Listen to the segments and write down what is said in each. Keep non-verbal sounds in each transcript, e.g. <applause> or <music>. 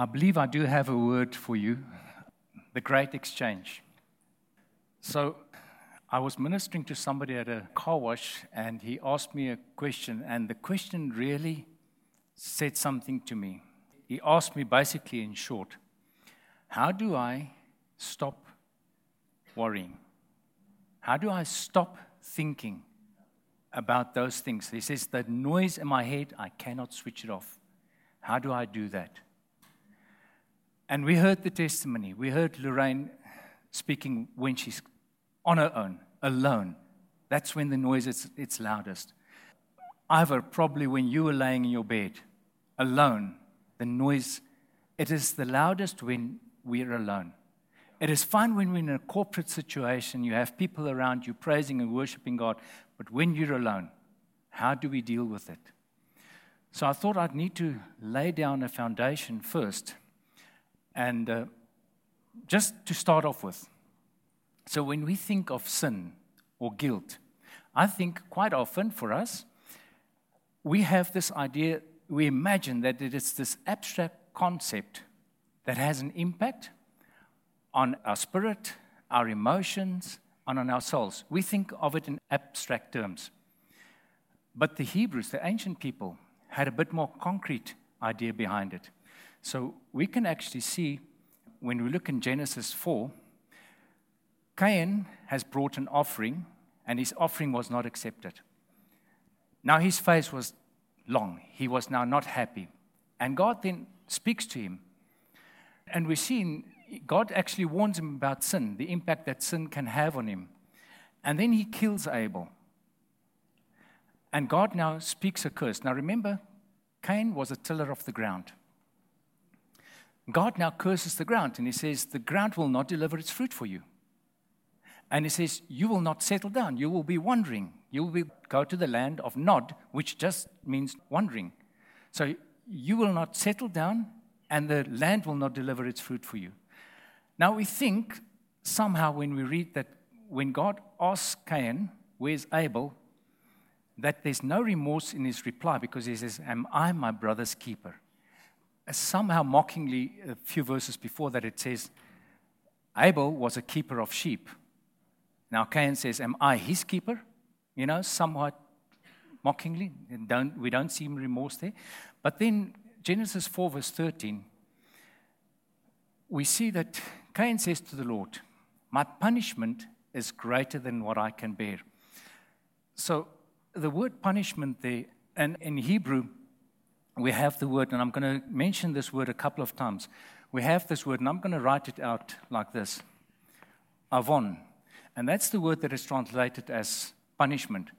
I believe I do have a word for you the great exchange. So, I was ministering to somebody at a car wash, and he asked me a question, and the question really said something to me. He asked me basically, in short, how do I stop worrying? How do I stop thinking about those things? He says, The noise in my head, I cannot switch it off. How do I do that? And we heard the testimony. We heard Lorraine speaking when she's on her own, alone. That's when the noise is its loudest. Ivor, probably when you were laying in your bed, alone, the noise, it is the loudest when we're alone. It is fine when we're in a corporate situation, you have people around you praising and worshiping God, but when you're alone, how do we deal with it? So I thought I'd need to lay down a foundation first and uh, just to start off with, so when we think of sin or guilt, I think quite often for us, we have this idea, we imagine that it is this abstract concept that has an impact on our spirit, our emotions, and on our souls. We think of it in abstract terms. But the Hebrews, the ancient people, had a bit more concrete idea behind it. So we can actually see when we look in Genesis 4, Cain has brought an offering, and his offering was not accepted. Now his face was long. He was now not happy. And God then speaks to him. And we see God actually warns him about sin, the impact that sin can have on him. And then he kills Abel. And God now speaks a curse. Now remember, Cain was a tiller of the ground. God now curses the ground and he says, The ground will not deliver its fruit for you. And he says, You will not settle down. You will be wandering. You will be, go to the land of Nod, which just means wandering. So you will not settle down, and the land will not deliver its fruit for you. Now we think somehow when we read that when God asks Cain, Where's Abel? that there's no remorse in his reply because he says, Am I my brother's keeper? Somehow mockingly, a few verses before that, it says, Abel was a keeper of sheep. Now Cain says, Am I his keeper? You know, somewhat mockingly. Don't, we don't see remorse there. But then, Genesis 4, verse 13, we see that Cain says to the Lord, My punishment is greater than what I can bear. So, the word punishment there, and in Hebrew, we have the word, and I'm going to mention this word a couple of times. We have this word, and I'm going to write it out like this avon. And that's the word that is translated as punishment.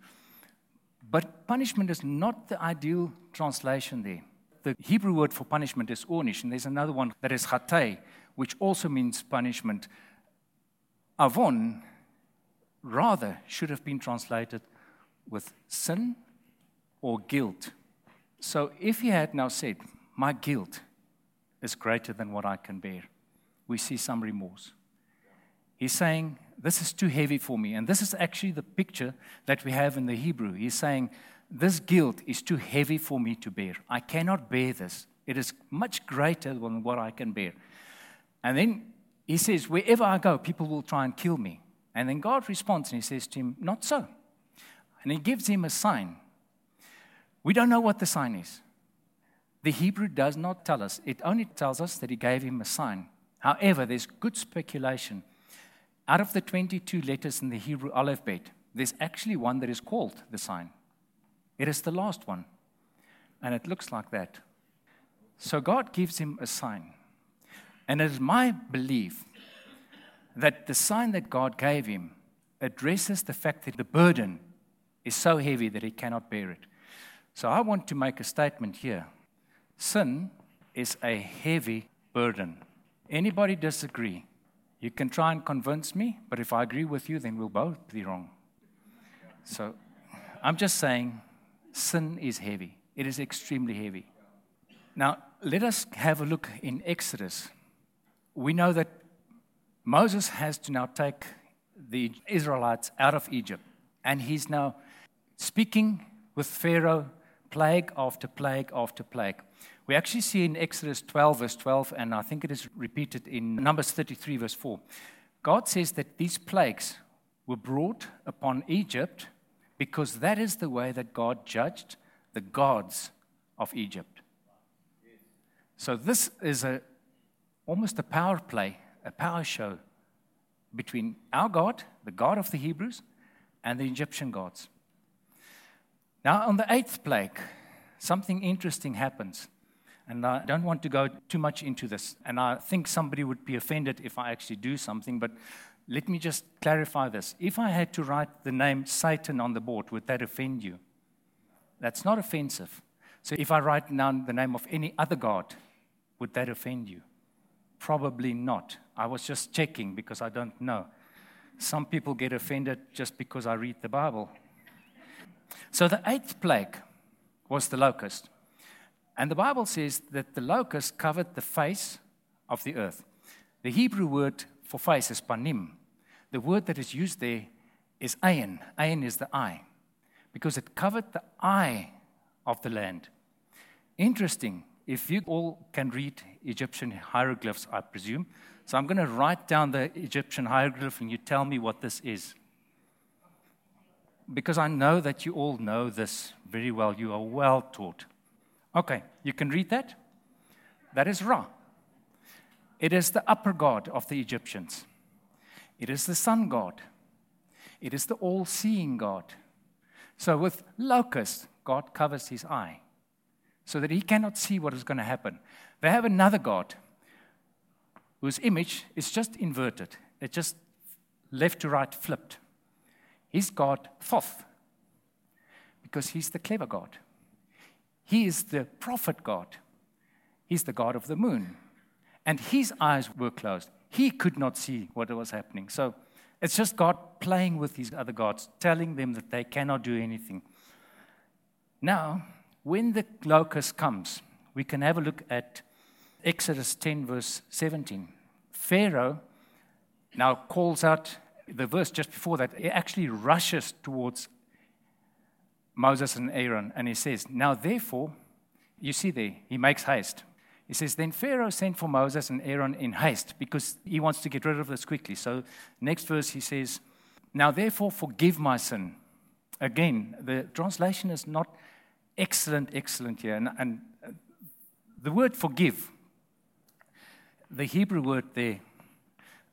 But punishment is not the ideal translation there. The Hebrew word for punishment is ornish, and there's another one that is hatay, which also means punishment. Avon rather should have been translated with sin or guilt. So if he had now said, My guilt is greater than what I can bear, we see some remorse. He's saying, This is too heavy for me. And this is actually the picture that we have in the Hebrew. He's saying, This guilt is too heavy for me to bear. I cannot bear this. It is much greater than what I can bear. And then he says, Wherever I go, people will try and kill me. And then God responds and he says to him, Not so. And he gives him a sign. We don't know what the sign is. The Hebrew does not tell us, it only tells us that he gave him a sign. However, there's good speculation. Out of the 22 letters in the Hebrew alphabet, there's actually one that is called the sign. It is the last one. And it looks like that. So God gives him a sign. And it is my belief that the sign that God gave him addresses the fact that the burden is so heavy that he cannot bear it. So I want to make a statement here. Sin is a heavy burden. Anybody disagree? You can try and convince me, but if I agree with you, then we'll both be wrong. So I'm just saying sin is heavy. It is extremely heavy. Now, let us have a look in Exodus. We know that Moses has to now take the Israelites out of Egypt, and he's now speaking with Pharaoh plague after plague after plague. We actually see in Exodus 12, verse 12, and I think it is repeated in Numbers 33, verse 4. God says that these plagues were brought upon Egypt because that is the way that God judged the gods of Egypt. So this is a almost a power play, a power show between our God, the God of the Hebrews, and the Egyptian gods. Now, on the eighth plague, something interesting happens. And I don't want to go too much into this. And I think somebody would be offended if I actually do something. But let me just clarify this. If I had to write the name Satan on the board, would that offend you? That's not offensive. So if I write down the name of any other God, would that offend you? Probably not. I was just checking because I don't know. Some people get offended just because I read the Bible. So the eighth plague was the locust. And the Bible says that the locust covered the face of the earth. The Hebrew word for face is panim. The word that is used there is ayin. Ayin is the eye, because it covered the eye of the land. Interesting. If you all can read Egyptian hieroglyphs, I presume. So I'm going to write down the Egyptian hieroglyph and you tell me what this is. Because I know that you all know this very well. You are well taught. Okay, you can read that? That is Ra. It is the upper god of the Egyptians. It is the sun god. It is the all seeing God. So with locust, God covers his eye so that he cannot see what is going to happen. They have another God whose image is just inverted, it's just left to right flipped. He's God Thoth because he's the clever God. He is the prophet God. He's the God of the moon. And his eyes were closed. He could not see what was happening. So it's just God playing with these other gods, telling them that they cannot do anything. Now, when the locust comes, we can have a look at Exodus 10, verse 17. Pharaoh now calls out the verse just before that, he actually rushes towards Moses and Aaron, and he says, Now therefore, you see there, he makes haste. He says, Then Pharaoh sent for Moses and Aaron in haste because he wants to get rid of this quickly. So, next verse, he says, Now therefore, forgive my sin. Again, the translation is not excellent, excellent here. And, and the word forgive, the Hebrew word there,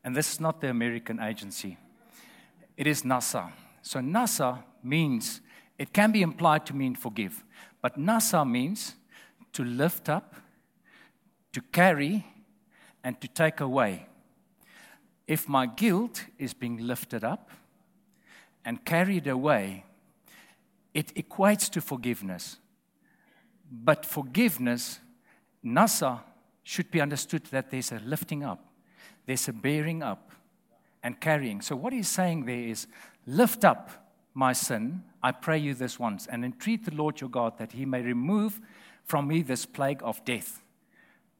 and this is not the American agency, it is nasa. So, nasa means it can be implied to mean forgive, but nasa means to lift up, to carry, and to take away. If my guilt is being lifted up and carried away, it equates to forgiveness. But forgiveness, nasa, should be understood that there's a lifting up, there's a bearing up and carrying. So, what he's saying there is lift up my sin, I pray you this once, and entreat the Lord your God that he may remove from me this plague of death.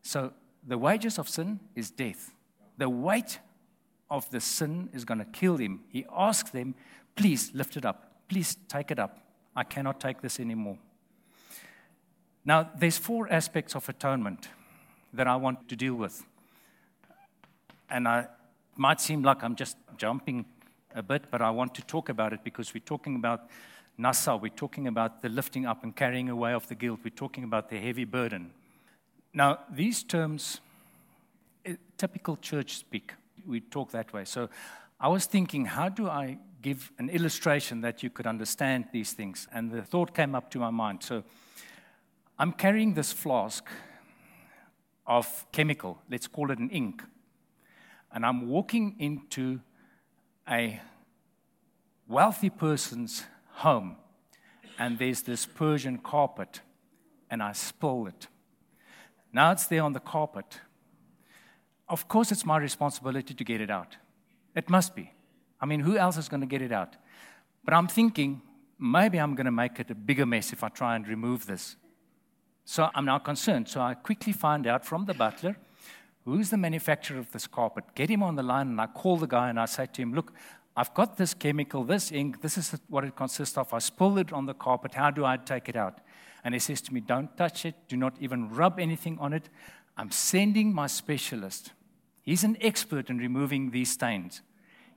So, the wages of sin is death. The weight of the sin is going to kill him. He asks them, please lift it up. Please take it up. I cannot take this anymore. Now, there's four aspects of atonement that I want to deal with. And I might seem like I'm just jumping a bit, but I want to talk about it because we're talking about Nasa, we're talking about the lifting up and carrying away of the guilt, we're talking about the heavy burden. Now, these terms, eh, typical church speak, we talk that way. So I was thinking, how do I give an illustration that you could understand these things? And the thought came up to my mind. So I'm carrying this flask of chemical, let's call it an ink, and I'm walking into a wealthy person's home and there's this Persian carpet and I spill it. Now it's there on the carpet. Of course, it's my responsibility to get it out. It must be. I mean, who else is going to get it out? But I'm thinking maybe I'm going to make it a bigger mess if I try and remove this. So I'm now concerned. So I quickly find out from the butler Who's the manufacturer of this carpet? Get him on the line, and I call the guy and I say to him, Look, I've got this chemical, this ink, this is what it consists of. I spilled it on the carpet. How do I take it out? And he says to me, Don't touch it. Do not even rub anything on it. I'm sending my specialist. He's an expert in removing these stains.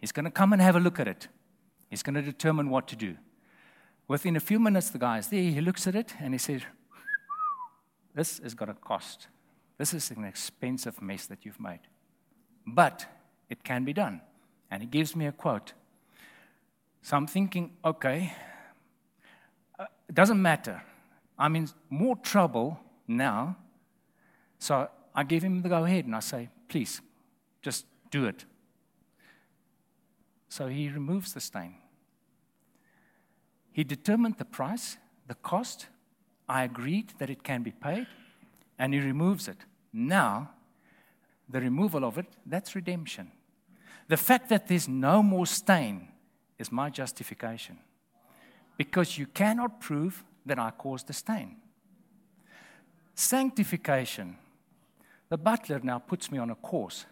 He's going to come and have a look at it. He's going to determine what to do. Within a few minutes, the guy is there. He looks at it and he says, This is going to cost. This is an expensive mess that you've made. But it can be done. And he gives me a quote. So I'm thinking, okay, uh, it doesn't matter. I'm in more trouble now. So I give him the go ahead and I say, please, just do it. So he removes the stain. He determined the price, the cost. I agreed that it can be paid, and he removes it. Now, the removal of it, that's redemption. The fact that there's no more stain is my justification. Because you cannot prove that I caused the stain. Sanctification. The butler now puts me on a course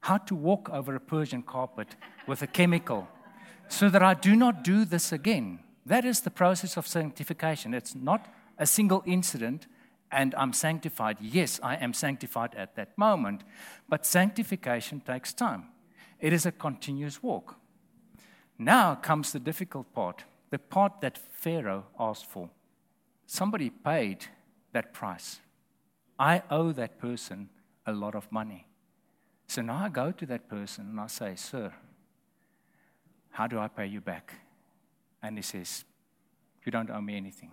how to walk over a Persian carpet with a chemical so that I do not do this again. That is the process of sanctification. It's not a single incident and I'm sanctified. Yes, I am sanctified at that moment, but sanctification takes time. It is a continuous walk. Now comes the difficult part, the part that Pharaoh asked for. Somebody paid that price. I owe that person a lot of money. So now I go to that person and I say, Sir, how do I pay you back? And he says, You don't owe me anything.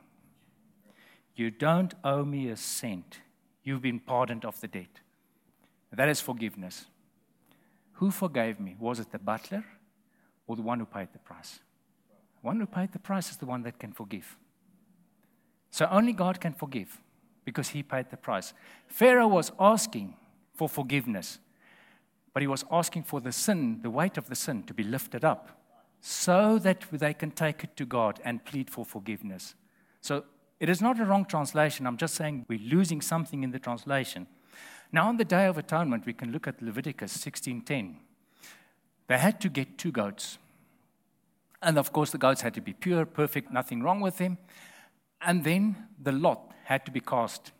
You don't owe me a cent. You've been pardoned of the debt. That is forgiveness. Who forgave me? Was it the butler or the one who paid the price? The one who paid the price is the one that can forgive. So only God can forgive because he paid the price. Pharaoh was asking for forgiveness, but he was asking for the sin, the weight of the sin, to be lifted up so that they can take it to God and plead for forgiveness. So it is not a wrong translation. I'm just saying we're losing something in the translation. Now, on the Day of Atonement, we can look at Leviticus 16:10. They had to get two goats. And of course, the goats had to be pure, perfect, nothing wrong with them. And then the lot had to be cast.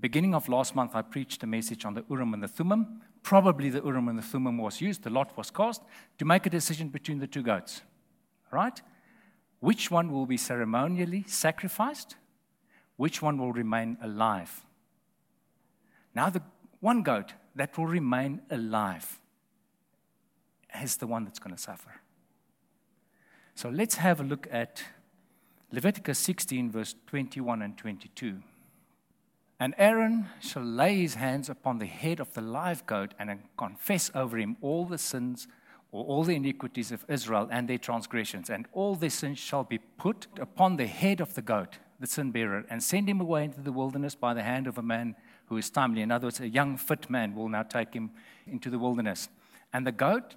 Beginning of last month, I preached a message on the Urim and the Thummim. Probably the Urim and the Thummim was used, the lot was cast to make a decision between the two goats. Right? Which one will be ceremonially sacrificed? Which one will remain alive? Now, the one goat that will remain alive is the one that's going to suffer. So let's have a look at Leviticus 16, verse 21 and 22. And Aaron shall lay his hands upon the head of the live goat and confess over him all the sins or all the iniquities of Israel and their transgressions. And all their sins shall be put upon the head of the goat, the sin bearer, and send him away into the wilderness by the hand of a man who is timely. In other words, a young, fit man will now take him into the wilderness. And the goat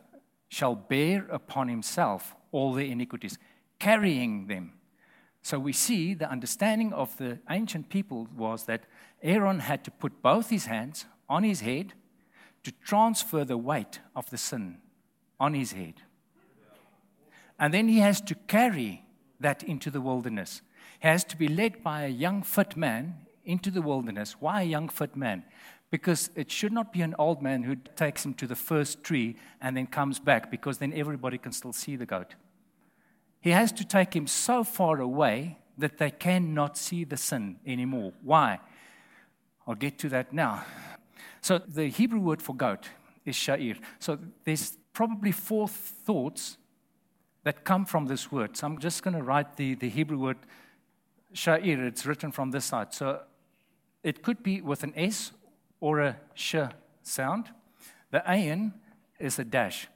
shall bear upon himself all their iniquities, carrying them. So we see the understanding of the ancient people was that Aaron had to put both his hands on his head to transfer the weight of the sin on his head. And then he has to carry that into the wilderness. He has to be led by a young, fit man into the wilderness. Why a young, fit man? Because it should not be an old man who takes him to the first tree and then comes back, because then everybody can still see the goat. He has to take him so far away that they cannot see the sin anymore. Why? I'll get to that now. So, the Hebrew word for goat is sha'ir. So, there's probably four thoughts that come from this word. So, I'm just going to write the, the Hebrew word sha'ir. It's written from this side. So, it could be with an S or a sh sound. The ayin is a dash.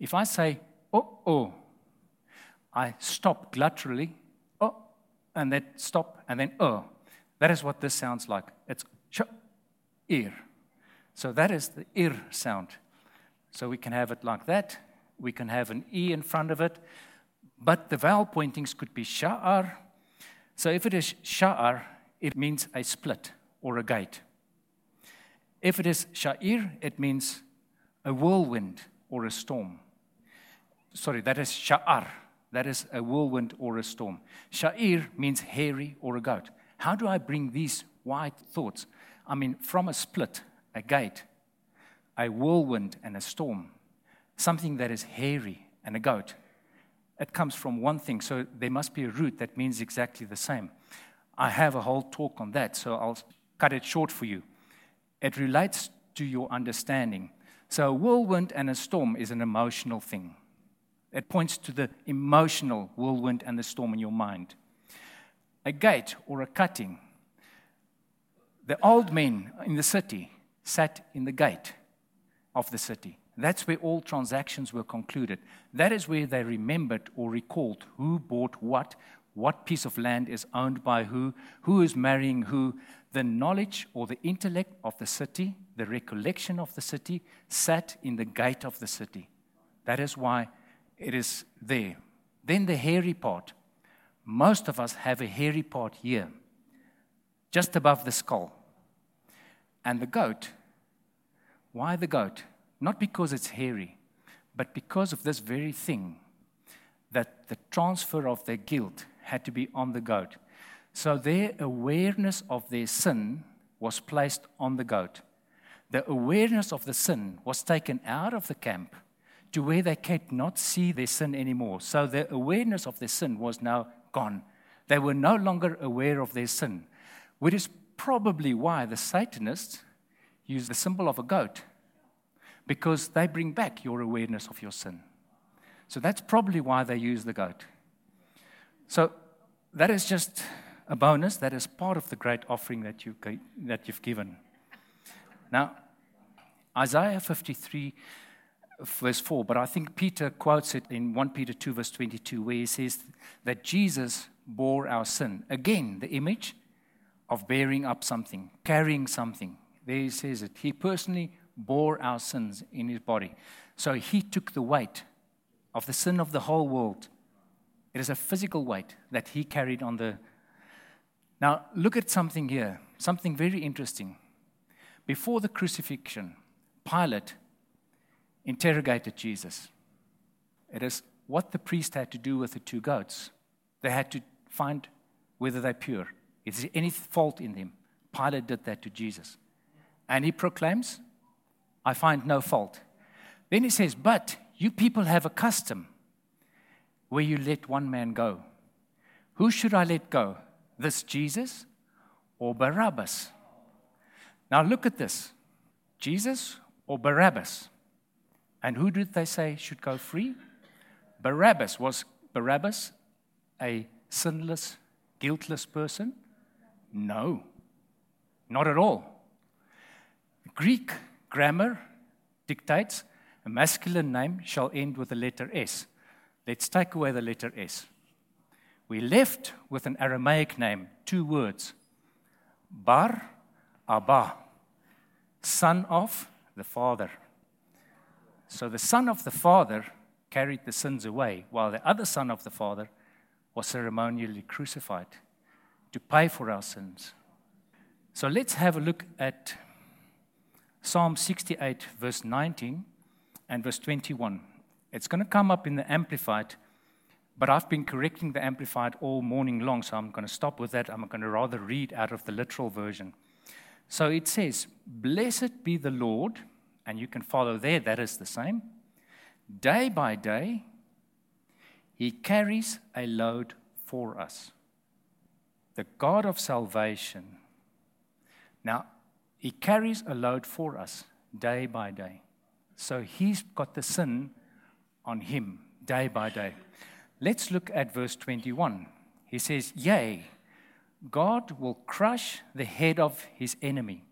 If I say, oh, oh, I stop gutturally, oh, and then stop, and then oh. That is what this sounds like. It's sh, ir. So that is the ir sound. So we can have it like that. We can have an e in front of it. But the vowel pointings could be sha'ar. So if it is sha'ar, it means a split or a gate. If it is sha'ir, it means a whirlwind or a storm. Sorry, that is sha'ar. That is a whirlwind or a storm. Sha'ir means hairy or a goat. How do I bring these wide thoughts? I mean, from a split, a gate, a whirlwind, and a storm, something that is hairy and a goat. It comes from one thing, so there must be a root that means exactly the same. I have a whole talk on that, so I'll cut it short for you. It relates to your understanding. So, a whirlwind and a storm is an emotional thing. It points to the emotional whirlwind and the storm in your mind. A gate or a cutting. The old men in the city sat in the gate of the city. That's where all transactions were concluded. That is where they remembered or recalled who bought what, what piece of land is owned by who, who is marrying who. The knowledge or the intellect of the city, the recollection of the city, sat in the gate of the city. That is why it is there. Then the hairy part. Most of us have a hairy part here, just above the skull. And the goat, why the goat? Not because it's hairy, but because of this very thing that the transfer of their guilt had to be on the goat. So their awareness of their sin was placed on the goat. The awareness of the sin was taken out of the camp to where they could not see their sin anymore. So the awareness of their sin was now gone. They were no longer aware of their sin, which is probably why the Satanists use the symbol of a goat, because they bring back your awareness of your sin. So that's probably why they use the goat. So that is just a bonus. That is part of the great offering that, you, that you've given. Now, Isaiah 53, verse 4, but I think Peter quotes it in 1 Peter 2, verse 22, where he says that Jesus bore our sin. Again, the image of bearing up something, carrying something. There he says it. He personally bore our sins in his body. So he took the weight of the sin of the whole world it is a physical weight that he carried on the. Now, look at something here, something very interesting. Before the crucifixion, Pilate interrogated Jesus. It is what the priest had to do with the two goats. They had to find whether they're pure. Is there any fault in them? Pilate did that to Jesus. And he proclaims, I find no fault. Then he says, But you people have a custom where you let one man go. Who should I let go? This Jesus or Barabbas? Now look at this Jesus or Barabbas? And who did they say should go free? Barabbas. Was Barabbas a sinless, guiltless person? No, not at all. Greek grammar dictates a masculine name shall end with the letter S. Let's take away the letter S. We're left with an Aramaic name, two words Bar Abba, son of the Father. So the son of the Father carried the sins away, while the other son of the Father was ceremonially crucified to pay for our sins. So let's have a look at Psalm 68, verse 19 and verse 21. It's going to come up in the Amplified, but I've been correcting the Amplified all morning long, so I'm going to stop with that. I'm going to rather read out of the literal version. So it says, Blessed be the Lord, and you can follow there, that is the same. Day by day, he carries a load for us. The God of salvation. Now, he carries a load for us day by day. So he's got the sin on him day by day. Let's look at verse 21. He says, Yea, God will crush the head of his enemy.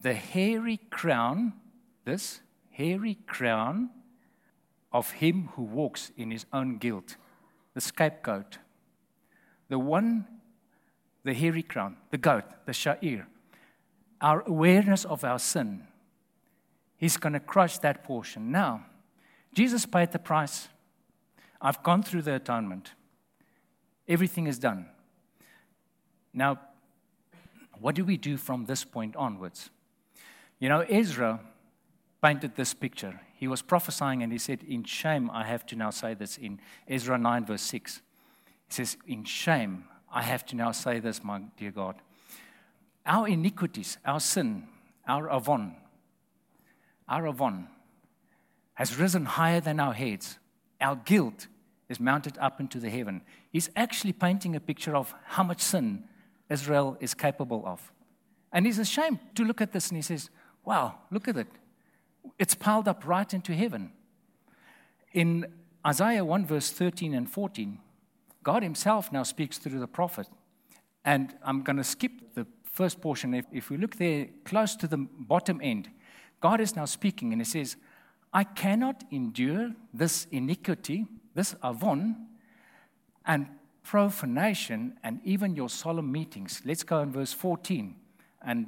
The hairy crown, this hairy crown of him who walks in his own guilt, the scapegoat, the one, the hairy crown, the goat, the sha'ir, our awareness of our sin. He's going to crush that portion. Now, Jesus paid the price. I've gone through the atonement. Everything is done. Now, what do we do from this point onwards? You know, Ezra painted this picture. He was prophesying and he said, In shame, I have to now say this in Ezra 9, verse 6. He says, In shame, I have to now say this, my dear God. Our iniquities, our sin, our avon, our avon has risen higher than our heads. Our guilt is mounted up into the heaven. He's actually painting a picture of how much sin Israel is capable of. And he's ashamed to look at this and he says, Wow, look at it. It's piled up right into heaven. In Isaiah 1, verse 13 and 14, God Himself now speaks through the prophet. And I'm going to skip the first portion. If, if we look there close to the bottom end, God is now speaking and He says, I cannot endure this iniquity, this avon, and profanation, and even your solemn meetings. Let's go in verse 14. And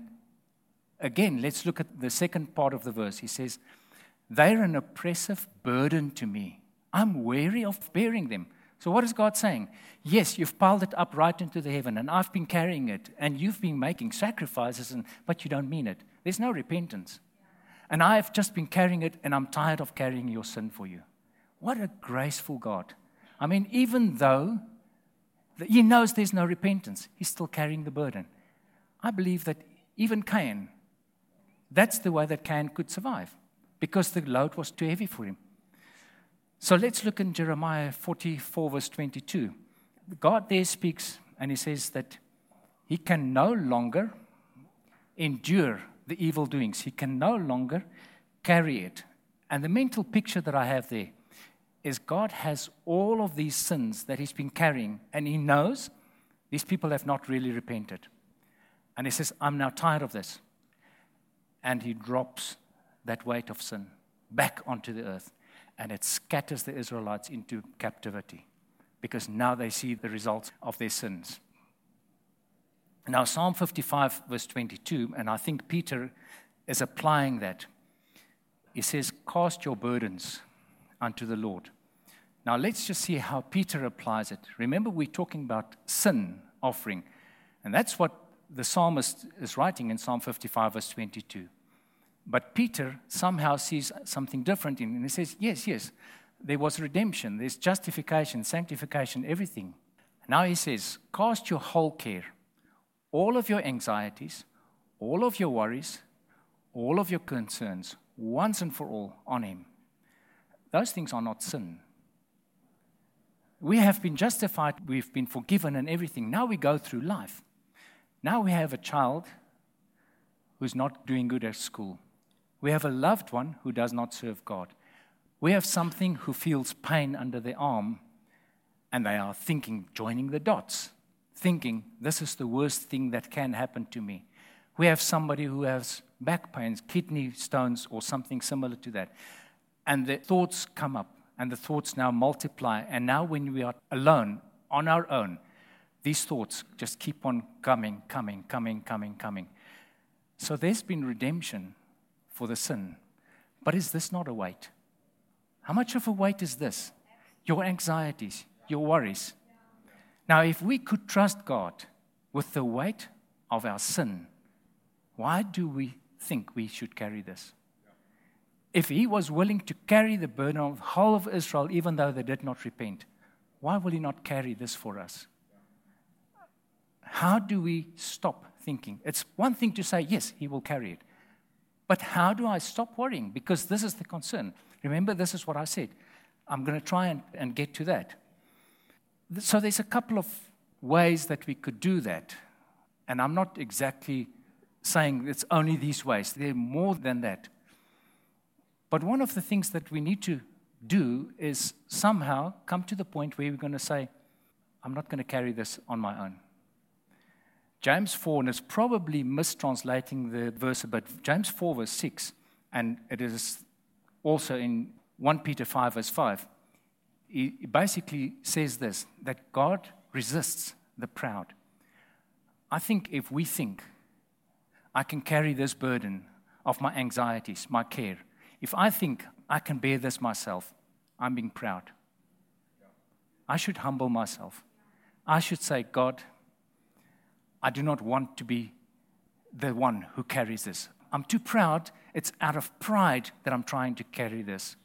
again, let's look at the second part of the verse. He says, They're an oppressive burden to me. I'm weary of bearing them. So, what is God saying? Yes, you've piled it up right into the heaven, and I've been carrying it, and you've been making sacrifices, and, but you don't mean it. There's no repentance. And I have just been carrying it, and I'm tired of carrying your sin for you. What a graceful God. I mean, even though he knows there's no repentance, he's still carrying the burden. I believe that even Cain, that's the way that Cain could survive, because the load was too heavy for him. So let's look in Jeremiah 44, verse 22. God there speaks, and he says that he can no longer endure the evil doings. He can no longer carry it. And the mental picture that I have there is God has all of these sins that He's been carrying, and He knows these people have not really repented. And He says, I'm now tired of this. And He drops that weight of sin back onto the earth, and it scatters the Israelites into captivity because now they see the results of their sins. Now, Psalm 55, verse 22, and I think Peter is applying that. He says, Cast your burdens unto the Lord. Now, let's just see how Peter applies it. Remember, we're talking about sin offering, and that's what the psalmist is writing in Psalm 55, verse 22. But Peter somehow sees something different in and he says, Yes, yes, there was redemption, there's justification, sanctification, everything. Now he says, Cast your whole care all of your anxieties, all of your worries, all of your concerns, once and for all, on Him. Those things are not sin. We have been justified, we've been forgiven, and everything. Now we go through life. Now we have a child who's not doing good at school. We have a loved one who does not serve God. We have something who feels pain under their arm, and they are thinking, joining the dots thinking, this is the worst thing that can happen to me. We have somebody who has back pains, kidney stones, or something similar to that. And the thoughts come up, and the thoughts now multiply. And now, when we are alone, on our own, these thoughts just keep on coming, coming, coming, coming, coming. So there's been redemption for the sin. But is this not a weight? How much of a weight is this? Your anxieties, your worries, now, if we could trust God with the weight of our sin, why do we think we should carry this? If He was willing to carry the burden of the whole of Israel, even though they did not repent, why will He not carry this for us? How do we stop thinking? It's one thing to say, yes, He will carry it. But how do I stop worrying? Because this is the concern. Remember, this is what I said. I'm going to try and, and get to that. So there's a couple of ways that we could do that. And I'm not exactly saying it's only these ways, there are more than that. But one of the things that we need to do is somehow come to the point where we're going to say, I'm not going to carry this on my own. James 4, and it's probably mistranslating the verse but. James 4, verse 6, and it is also in 1 Peter 5, verse 5 he basically says this that God resists the proud. I think if we think I can carry this burden of my anxieties, my care, if I think I can bear this myself, I'm being proud. I should humble myself. I should say, God, I do not want to be the one who carries this. I'm too proud. It's out of pride that I'm trying to carry this.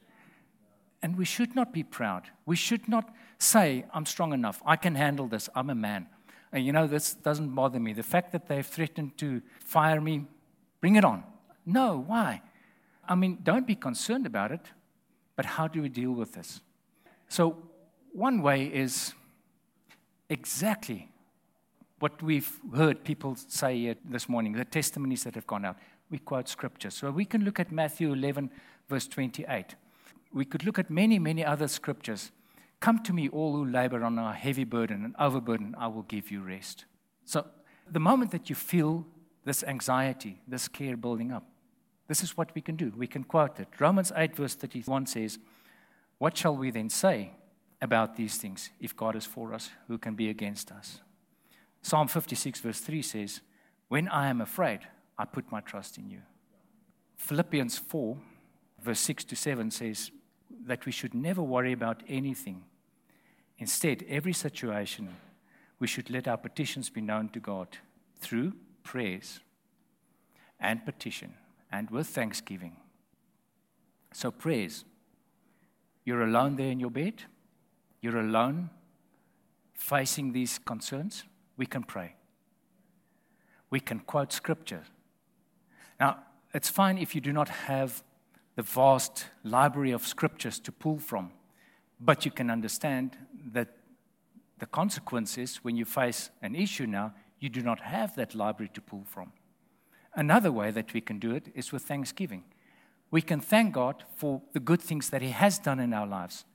And we should not be proud. We should not say, I'm strong enough. I can handle this. I'm a man. And you know, this doesn't bother me. The fact that they've threatened to fire me, bring it on. No, why? I mean, don't be concerned about it, but how do we deal with this? So, one way is exactly what we've heard people say this morning, the testimonies that have gone out. We quote scripture. So, we can look at Matthew 11, verse 28. We could look at many, many other scriptures. Come to me, all who labor on a heavy burden and overburden, I will give you rest. So, the moment that you feel this anxiety, this care building up, this is what we can do. We can quote it. Romans 8, verse 31 says, What shall we then say about these things? If God is for us, who can be against us? Psalm 56, verse 3 says, When I am afraid, I put my trust in you. Philippians 4, verse 6 to 7 says that we should never worry about anything. Instead, every situation, we should let our petitions be known to God through prayers and petition and with thanksgiving. So, prayers. You're alone there in your bed, you're alone facing these concerns. We can pray. We can quote scripture. Now, it's fine if you do not have the vast library of scriptures to pull from, but you can understand that the consequence is when you face an issue now, you do not have that library to pull from. Another way that we can do it is with thanksgiving. We can thank God for the good things that He has done in our lives,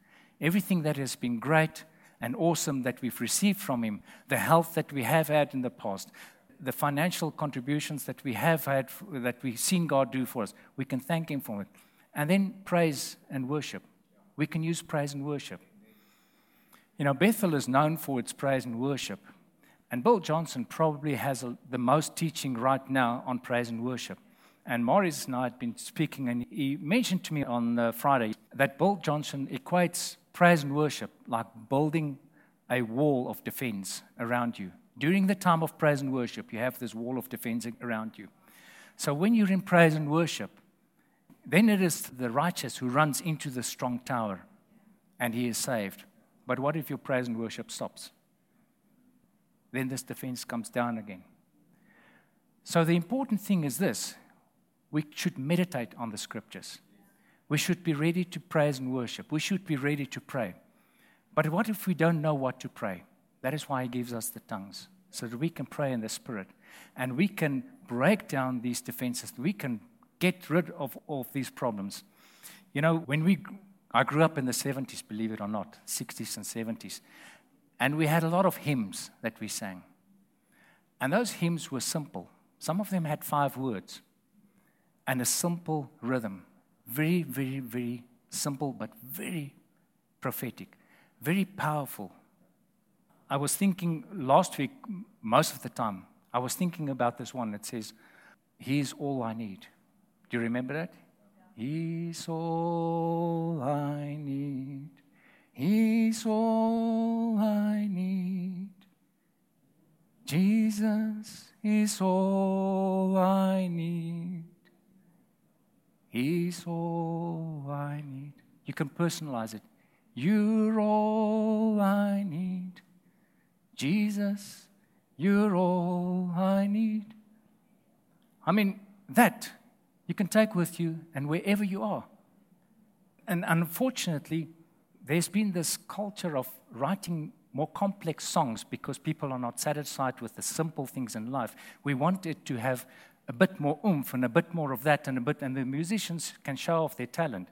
everything that has been great and awesome that we've received from Him, the health that we have had in the past, the financial contributions that we have had, that we've seen God do for us. We can thank Him for it. And then praise and worship. We can use praise and worship. You know, Bethel is known for its praise and worship. And Bill Johnson probably has a, the most teaching right now on praise and worship. And Morris and I had been speaking, and he mentioned to me on uh, Friday that Bill Johnson equates praise and worship like building a wall of defense around you. During the time of praise and worship, you have this wall of defense around you. So when you're in praise and worship, then it is the righteous who runs into the strong tower and he is saved. But what if your praise and worship stops? then this defense comes down again. So the important thing is this we should meditate on the scriptures. We should be ready to praise and worship. We should be ready to pray. But what if we don't know what to pray? That is why He gives us the tongues, so that we can pray in the Spirit and we can break down these defenses. We can get rid of all of these problems. You know, when we, I grew up in the 70s, believe it or not, 60s and 70s. And we had a lot of hymns that we sang. And those hymns were simple. Some of them had five words and a simple rhythm. Very, very, very simple, but very prophetic, very powerful. I was thinking last week, most of the time, I was thinking about this one that says, He's all I need. Do you remember that? He's all I need. He's all I need. Jesus is all I need. He's all I need. You can personalize it. You're all I need. Jesus, you're all I need. I mean, that you can take with you and wherever you are. And unfortunately, there's been this culture of writing more complex songs because people are not satisfied with the simple things in life. We want it to have a bit more oomph and a bit more of that and a bit, and the musicians can show off their talent.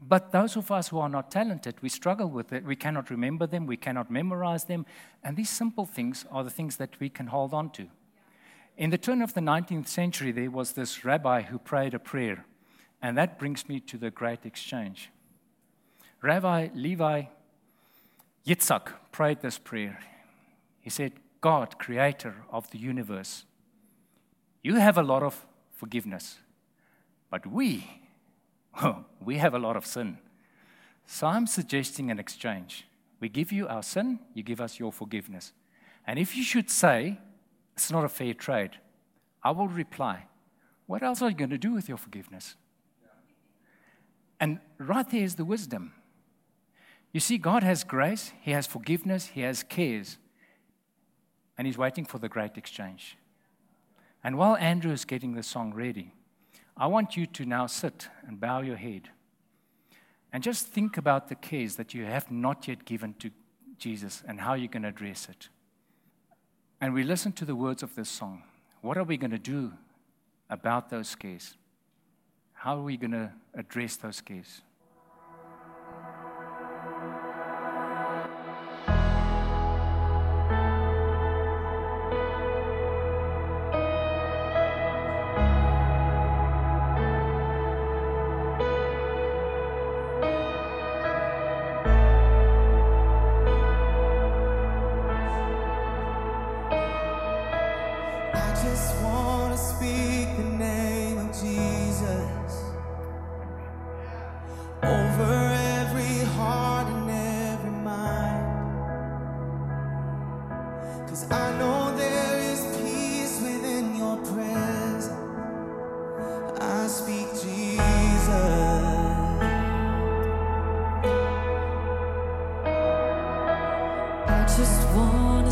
But those of us who are not talented, we struggle with it. We cannot remember them, we cannot memorize them, and these simple things are the things that we can hold on to. In the turn of the 19th century, there was this rabbi who prayed a prayer, and that brings me to the great exchange. Rabbi Levi Yitzhak prayed this prayer. He said, God, creator of the universe, you have a lot of forgiveness, but we, <laughs> we have a lot of sin. So I'm suggesting an exchange. We give you our sin, you give us your forgiveness. And if you should say, it's not a fair trade, I will reply, what else are you going to do with your forgiveness? And right there is the wisdom. You see, God has grace, He has forgiveness, He has cares. and he's waiting for the great exchange. And while Andrew is getting the song ready, I want you to now sit and bow your head and just think about the cares that you have not yet given to Jesus and how you're going to address it. And we listen to the words of this song. What are we going to do about those cares? How are we going to address those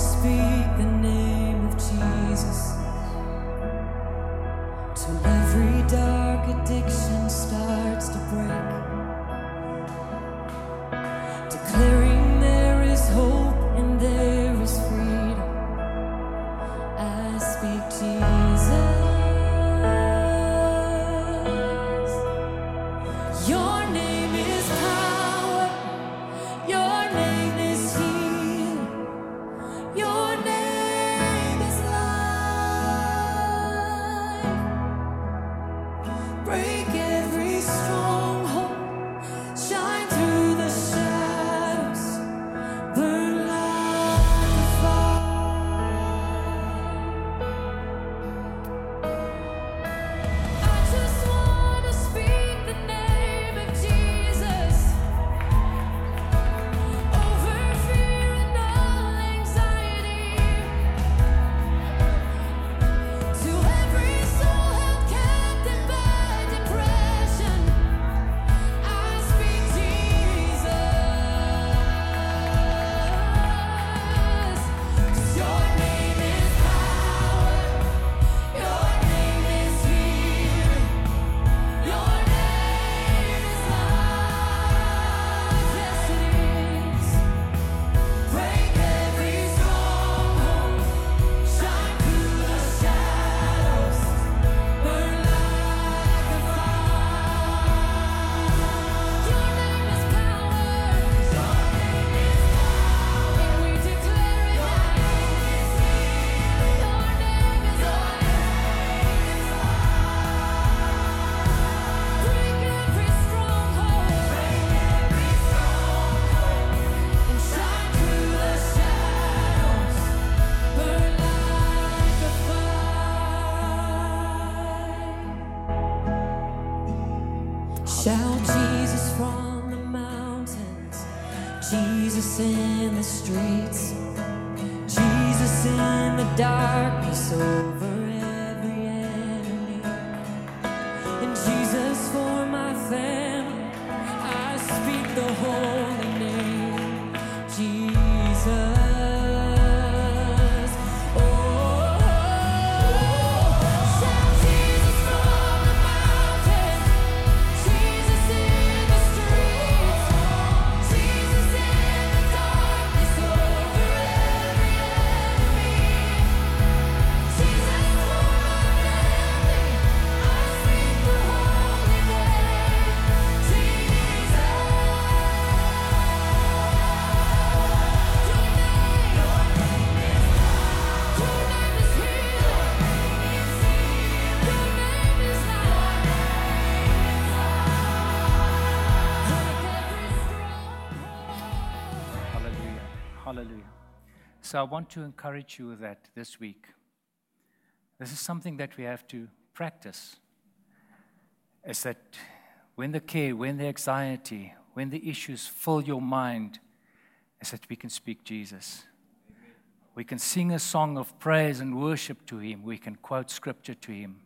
speak the name of Jesus. Shout Jesus from the mountains, Jesus in the streets, Jesus in the darkness. Over cares? So I want to encourage you that this week. This is something that we have to practice. Is that when the care, when the anxiety, when the issues fill your mind, is that we can speak Jesus. We can sing a song of praise and worship to Him. We can quote scripture to Him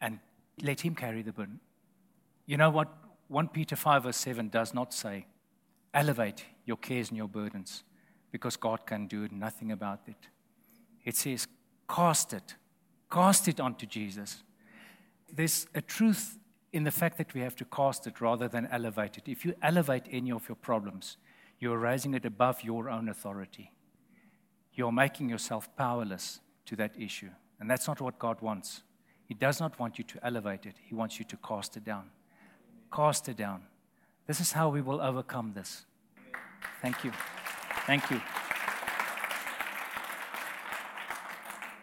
and let Him carry the burden. You know what 1 Peter 5, verse 7 does not say? Elevate your cares and your burdens because God can do nothing about it. It says, cast it, cast it onto Jesus. There's a truth in the fact that we have to cast it rather than elevate it. If you elevate any of your problems, you're raising it above your own authority. You're making yourself powerless to that issue. And that's not what God wants. He does not want you to elevate it, He wants you to cast it down. Cast it down. This is how we will overcome this. Thank you. Thank you.